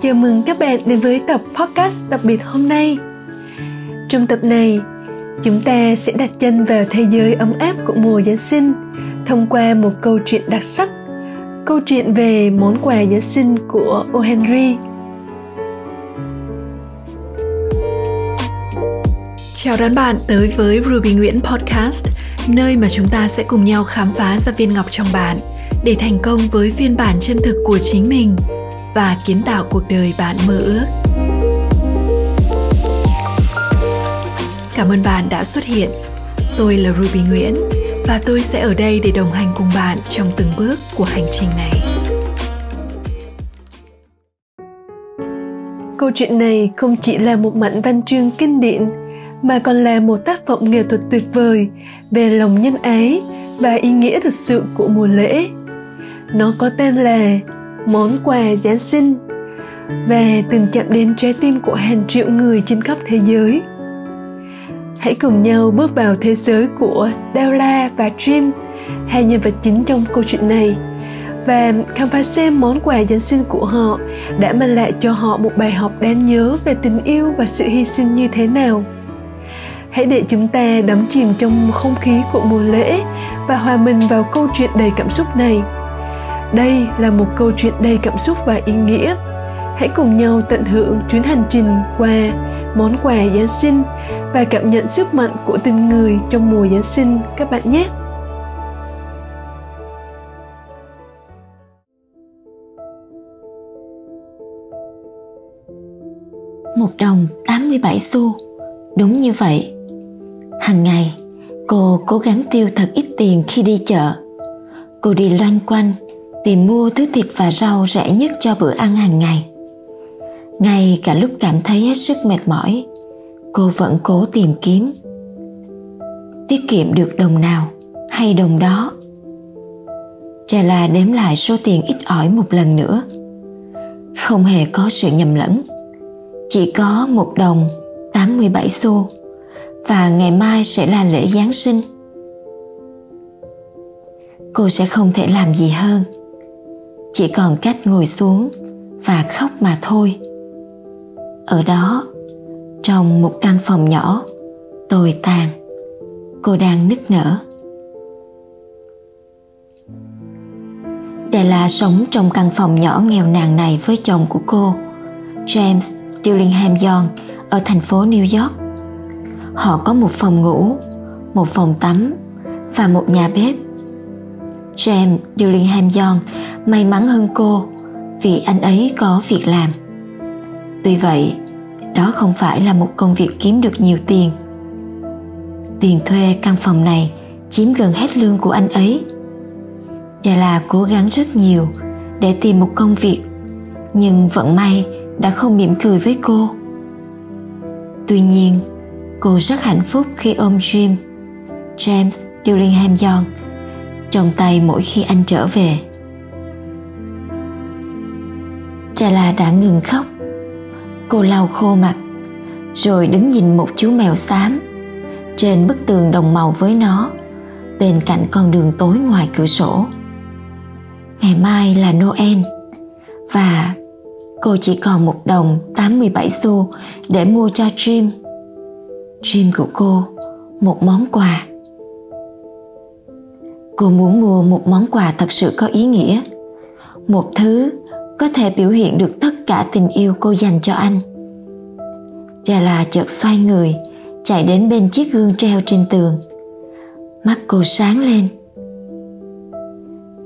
Chào mừng các bạn đến với tập podcast đặc biệt hôm nay. Trong tập này, chúng ta sẽ đặt chân vào thế giới ấm áp của mùa Giáng sinh thông qua một câu chuyện đặc sắc, câu chuyện về món quà Giáng sinh của O. Henry. Chào đón bạn tới với Ruby Nguyễn Podcast, nơi mà chúng ta sẽ cùng nhau khám phá ra viên ngọc trong bạn để thành công với phiên bản chân thực của chính mình và kiến tạo cuộc đời bạn mơ ước. Cảm ơn bạn đã xuất hiện. Tôi là Ruby Nguyễn và tôi sẽ ở đây để đồng hành cùng bạn trong từng bước của hành trình này. Câu chuyện này không chỉ là một mảnh văn chương kinh điển, mà còn là một tác phẩm nghệ thuật tuyệt vời về lòng nhân ái và ý nghĩa thực sự của mùa lễ. Nó có tên là món quà Giáng sinh và từng chạm đến trái tim của hàng triệu người trên khắp thế giới. Hãy cùng nhau bước vào thế giới của Della và Jim, hai nhân vật chính trong câu chuyện này, và khám phá xem món quà Giáng sinh của họ đã mang lại cho họ một bài học đáng nhớ về tình yêu và sự hy sinh như thế nào. Hãy để chúng ta đắm chìm trong không khí của mùa lễ và hòa mình vào câu chuyện đầy cảm xúc này – đây là một câu chuyện đầy cảm xúc và ý nghĩa. Hãy cùng nhau tận hưởng chuyến hành trình qua món quà Giáng sinh và cảm nhận sức mạnh của tình người trong mùa Giáng sinh các bạn nhé. Một đồng 87 xu. Đúng như vậy. Hàng ngày, cô cố gắng tiêu thật ít tiền khi đi chợ. Cô đi loanh quanh tìm mua thứ thịt và rau rẻ nhất cho bữa ăn hàng ngày. Ngay cả lúc cảm thấy hết sức mệt mỏi, cô vẫn cố tìm kiếm. Tiết kiệm được đồng nào hay đồng đó? Là đếm lại số tiền ít ỏi một lần nữa. Không hề có sự nhầm lẫn. Chỉ có một đồng 87 xu và ngày mai sẽ là lễ Giáng sinh. Cô sẽ không thể làm gì hơn chỉ còn cách ngồi xuống và khóc mà thôi ở đó trong một căn phòng nhỏ tồi tàn cô đang nức nở Della sống trong căn phòng nhỏ nghèo nàn này với chồng của cô, James Dillingham Young ở thành phố New York. Họ có một phòng ngủ, một phòng tắm và một nhà bếp. James Dillingham Young, may mắn hơn cô, vì anh ấy có việc làm. Tuy vậy, đó không phải là một công việc kiếm được nhiều tiền. Tiền thuê căn phòng này chiếm gần hết lương của anh ấy. Là cố gắng rất nhiều để tìm một công việc, nhưng vận may đã không mỉm cười với cô. Tuy nhiên, cô rất hạnh phúc khi ôm Jim, James Dillingham Young trong tay mỗi khi anh trở về. Chala đã ngừng khóc. Cô lau khô mặt, Rồi đứng nhìn một chú mèo xám Trên bức tường đồng màu với nó, Bên cạnh con đường tối ngoài cửa sổ. Ngày mai là Noel, Và cô chỉ còn một đồng 87 xu để mua cho Jim. Jim của cô, một món quà cô muốn mua một món quà thật sự có ý nghĩa. Một thứ có thể biểu hiện được tất cả tình yêu cô dành cho anh. Jala chợt xoay người, chạy đến bên chiếc gương treo trên tường. Mắt cô sáng lên.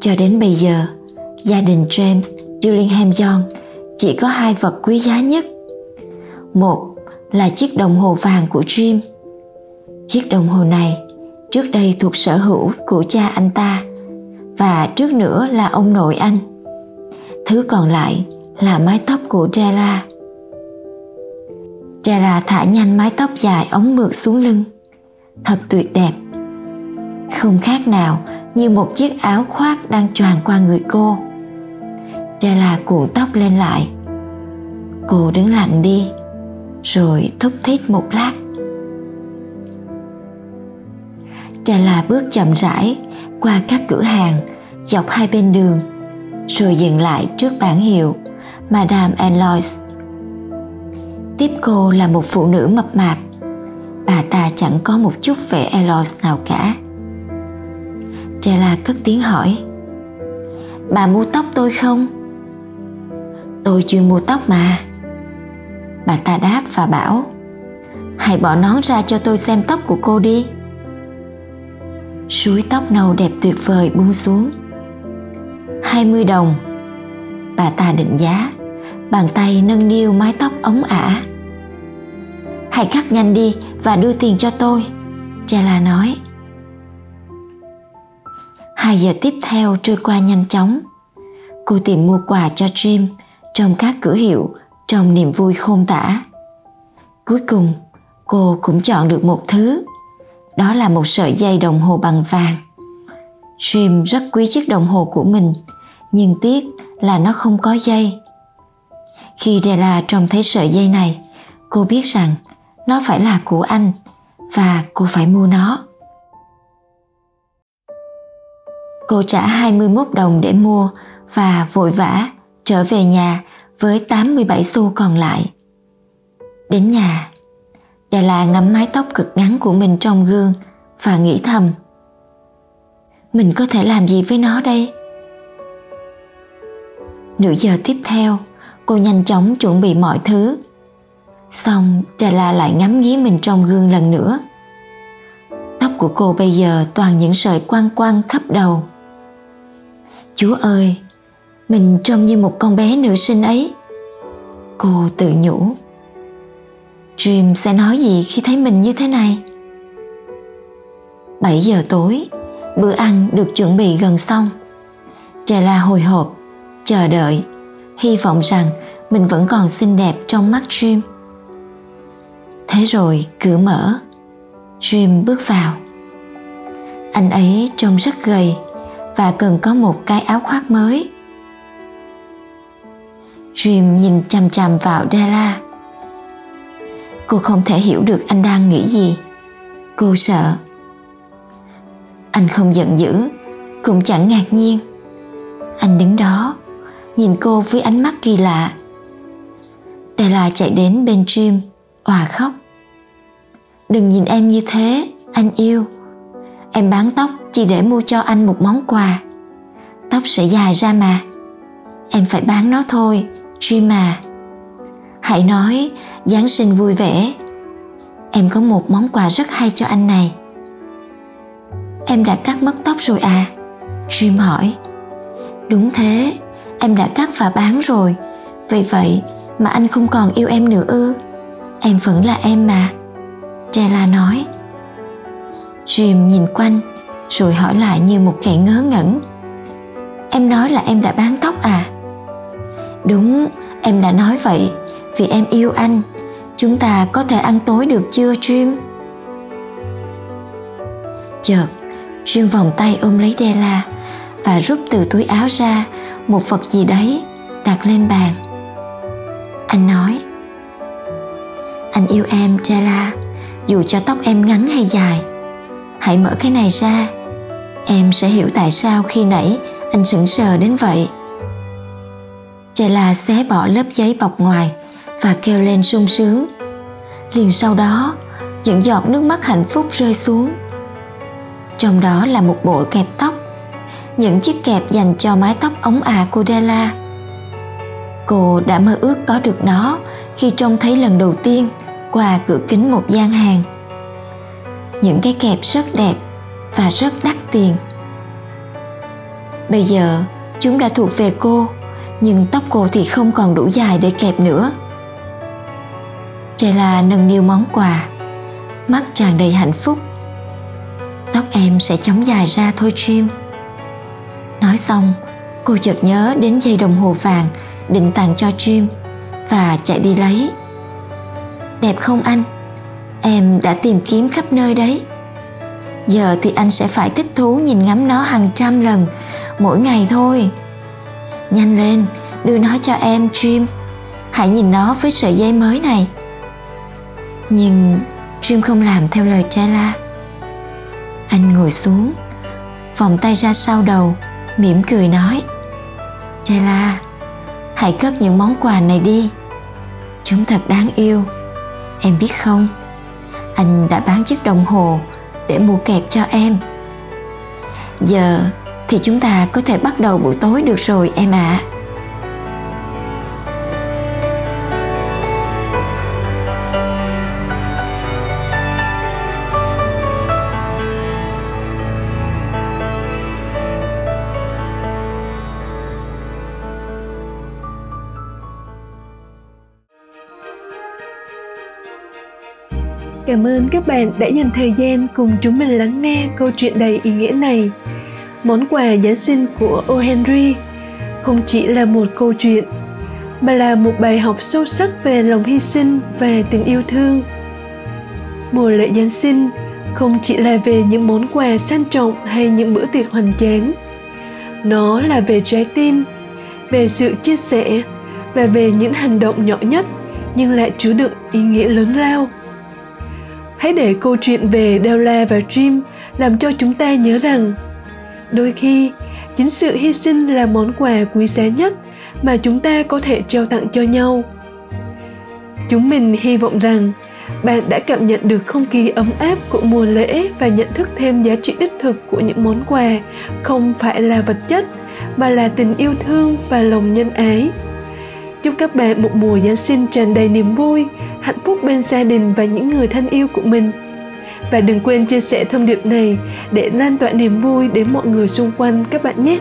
Cho đến bây giờ, gia đình James Dillingham john chỉ có hai vật quý giá nhất. Một là chiếc đồng hồ vàng của Jim. Chiếc đồng hồ này trước đây thuộc sở hữu của cha anh ta và trước nữa là ông nội anh thứ còn lại là mái tóc của Della. Della thả nhanh mái tóc dài ống mượt xuống lưng. Thật tuyệt đẹp. Không khác nào như một chiếc áo khoác đang choàng qua người cô. Della cuộn tóc lên lại. Cô đứng lặng đi, rồi thúc thiết một lát. Della bước chậm rãi qua các cửa hàng, dọc hai bên đường, rồi dừng lại trước bảng hiệu, Madame Eloise. Tiếp cô là một phụ nữ mập mạp. Bà ta chẳng có một chút vẻ Eloise nào cả. Stella cất tiếng hỏi, Bà mua tóc tôi không? Tôi chuyên mua tóc mà Bà ta đáp và bảo, Hãy bỏ nón ra cho tôi xem tóc của cô đi Suối tóc nâu đẹp tuyệt vời buông xuống 20 đồng Bà ta định giá Bàn tay nâng niu mái tóc ống ả Hãy cắt nhanh đi và đưa tiền cho tôi Jella nói Hai giờ tiếp theo trôi qua nhanh chóng. Cô tìm mua quà cho Jim trong các cửa hiệu trong niềm vui khôn tả. Cuối cùng, cô cũng chọn được một thứ. Đó là một sợi dây đồng hồ bằng vàng. Jim rất quý chiếc đồng hồ của mình, nhưng tiếc là nó không có dây. Khi Della trông thấy sợi dây này, cô biết rằng nó phải là của anh và cô phải mua nó. Cô trả 21 đồng để mua và vội vã trở về nhà với 87 xu còn lại. Đến nhà, Đà La ngắm mái tóc cực ngắn của mình trong gương và nghĩ thầm mình có thể làm gì với nó đây nửa giờ tiếp theo cô nhanh chóng chuẩn bị mọi thứ xong Đà La lại ngắm nghía mình trong gương lần nữa tóc của cô bây giờ toàn những sợi quăng quăng khắp đầu Chúa ơi, mình trông như một con bé nữ sinh ấy. Cô tự nhủ. Dream sẽ nói gì khi thấy mình như thế này? 7 giờ tối, bữa ăn được chuẩn bị gần xong. Trẻ hồi hộp, chờ đợi, hy vọng rằng mình vẫn còn xinh đẹp trong mắt Dream. Thế rồi cửa mở, Dream bước vào. Anh ấy trông rất gầy, và cần có một cái áo khoác mới. Dream nhìn chằm chằm vào Della. Cô không thể hiểu được anh đang nghĩ gì. Cô sợ. Anh không giận dữ, cũng chẳng ngạc nhiên. Anh đứng đó, nhìn cô với ánh mắt kỳ lạ. Della chạy đến bên Jim, òa khóc. Đừng nhìn em như thế, anh yêu. Em bán tóc chỉ để mua cho anh một món quà tóc sẽ dài ra mà em phải bán nó thôi Jim à hãy nói, giáng sinh vui vẻ. Em có một món quà rất hay cho anh này. Em đã cắt mất tóc rồi à? Jim hỏi. Đúng thế, em đã cắt và bán rồi. Vì vậy mà anh không còn yêu em nữa ư? Em vẫn là em mà. Trela nói. Jim nhìn quanh, rồi hỏi lại như một kẻ ngớ ngẩn. Em nói là em đã bán tóc à? Đúng, em đã nói vậy vì em yêu anh. Chúng ta có thể ăn tối được chưa, jim? Chợt, jim vòng tay ôm lấy della và rút từ túi áo ra một vật gì đấy đặt lên bàn. Anh nói, anh yêu em, della, dù cho tóc em ngắn hay dài. Hãy mở cái này ra. Em sẽ hiểu tại sao khi nãy anh sững sờ đến vậy. Chela xé bỏ lớp giấy bọc ngoài và kêu lên sung sướng. Liền sau đó, những giọt nước mắt hạnh phúc rơi xuống. Trong đó là một bộ kẹp tóc, những chiếc kẹp dành cho mái tóc ống ả của Della. Cô đã mơ ước có được nó khi trông thấy lần đầu tiên qua cửa kính một gian hàng. Những cái kẹp rất đẹp và rất đắt tiền. Bây giờ, chúng đã thuộc về cô, nhưng tóc cô thì không còn đủ dài để kẹp nữa là nâng niu món quà. Mắt tràn đầy hạnh phúc. Tóc em sẽ chóng dài ra thôi, Jim. Nói xong, cô chợt nhớ đến dây đồng hồ vàng định tặng cho Jim và chạy đi lấy. Đẹp không anh? Em đã tìm kiếm khắp nơi đấy. Giờ thì anh sẽ phải thích thú nhìn ngắm nó hàng trăm lần, mỗi ngày thôi. Nhanh lên, đưa nó cho em, Jim. Hãy nhìn nó với sợi dây mới này nhưng Jim không làm theo lời Tella anh ngồi xuống, vòng tay ra sau đầu, mỉm cười nói Tella hãy cất những món quà này đi. Chúng thật đáng yêu. Em biết không? Anh đã bán chiếc đồng hồ để mua kẹp cho em. Giờ thì chúng ta có thể bắt đầu buổi tối được rồi, em ạ. à. Cảm ơn các bạn đã dành thời gian cùng chúng mình lắng nghe câu chuyện đầy ý nghĩa này. Món quà Giáng sinh của O. Henry không chỉ là một câu chuyện mà là một bài học sâu sắc về lòng hy sinh và tình yêu thương. Mùa lễ Giáng sinh không chỉ là về những món quà sang trọng hay những bữa tiệc hoành tráng. Nó là về trái tim, về sự chia sẻ và về những hành động nhỏ nhất nhưng lại chứa đựng ý nghĩa lớn lao hãy để câu chuyện về Della và Jim làm cho chúng ta nhớ rằng, đôi khi, chính sự hy sinh là món quà quý giá nhất mà chúng ta có thể trao tặng cho nhau. Chúng mình hy vọng rằng bạn đã cảm nhận được không khí ấm áp của mùa lễ và nhận thức thêm giá trị đích thực của những món quà không phải là vật chất, mà là tình yêu thương và lòng nhân ái chúc các bạn một mùa giáng sinh tràn đầy niềm vui, hạnh phúc bên gia đình và những người thân yêu của mình. Và đừng quên chia sẻ thông điệp này để lan tỏa niềm vui đến mọi người xung quanh các bạn nhé.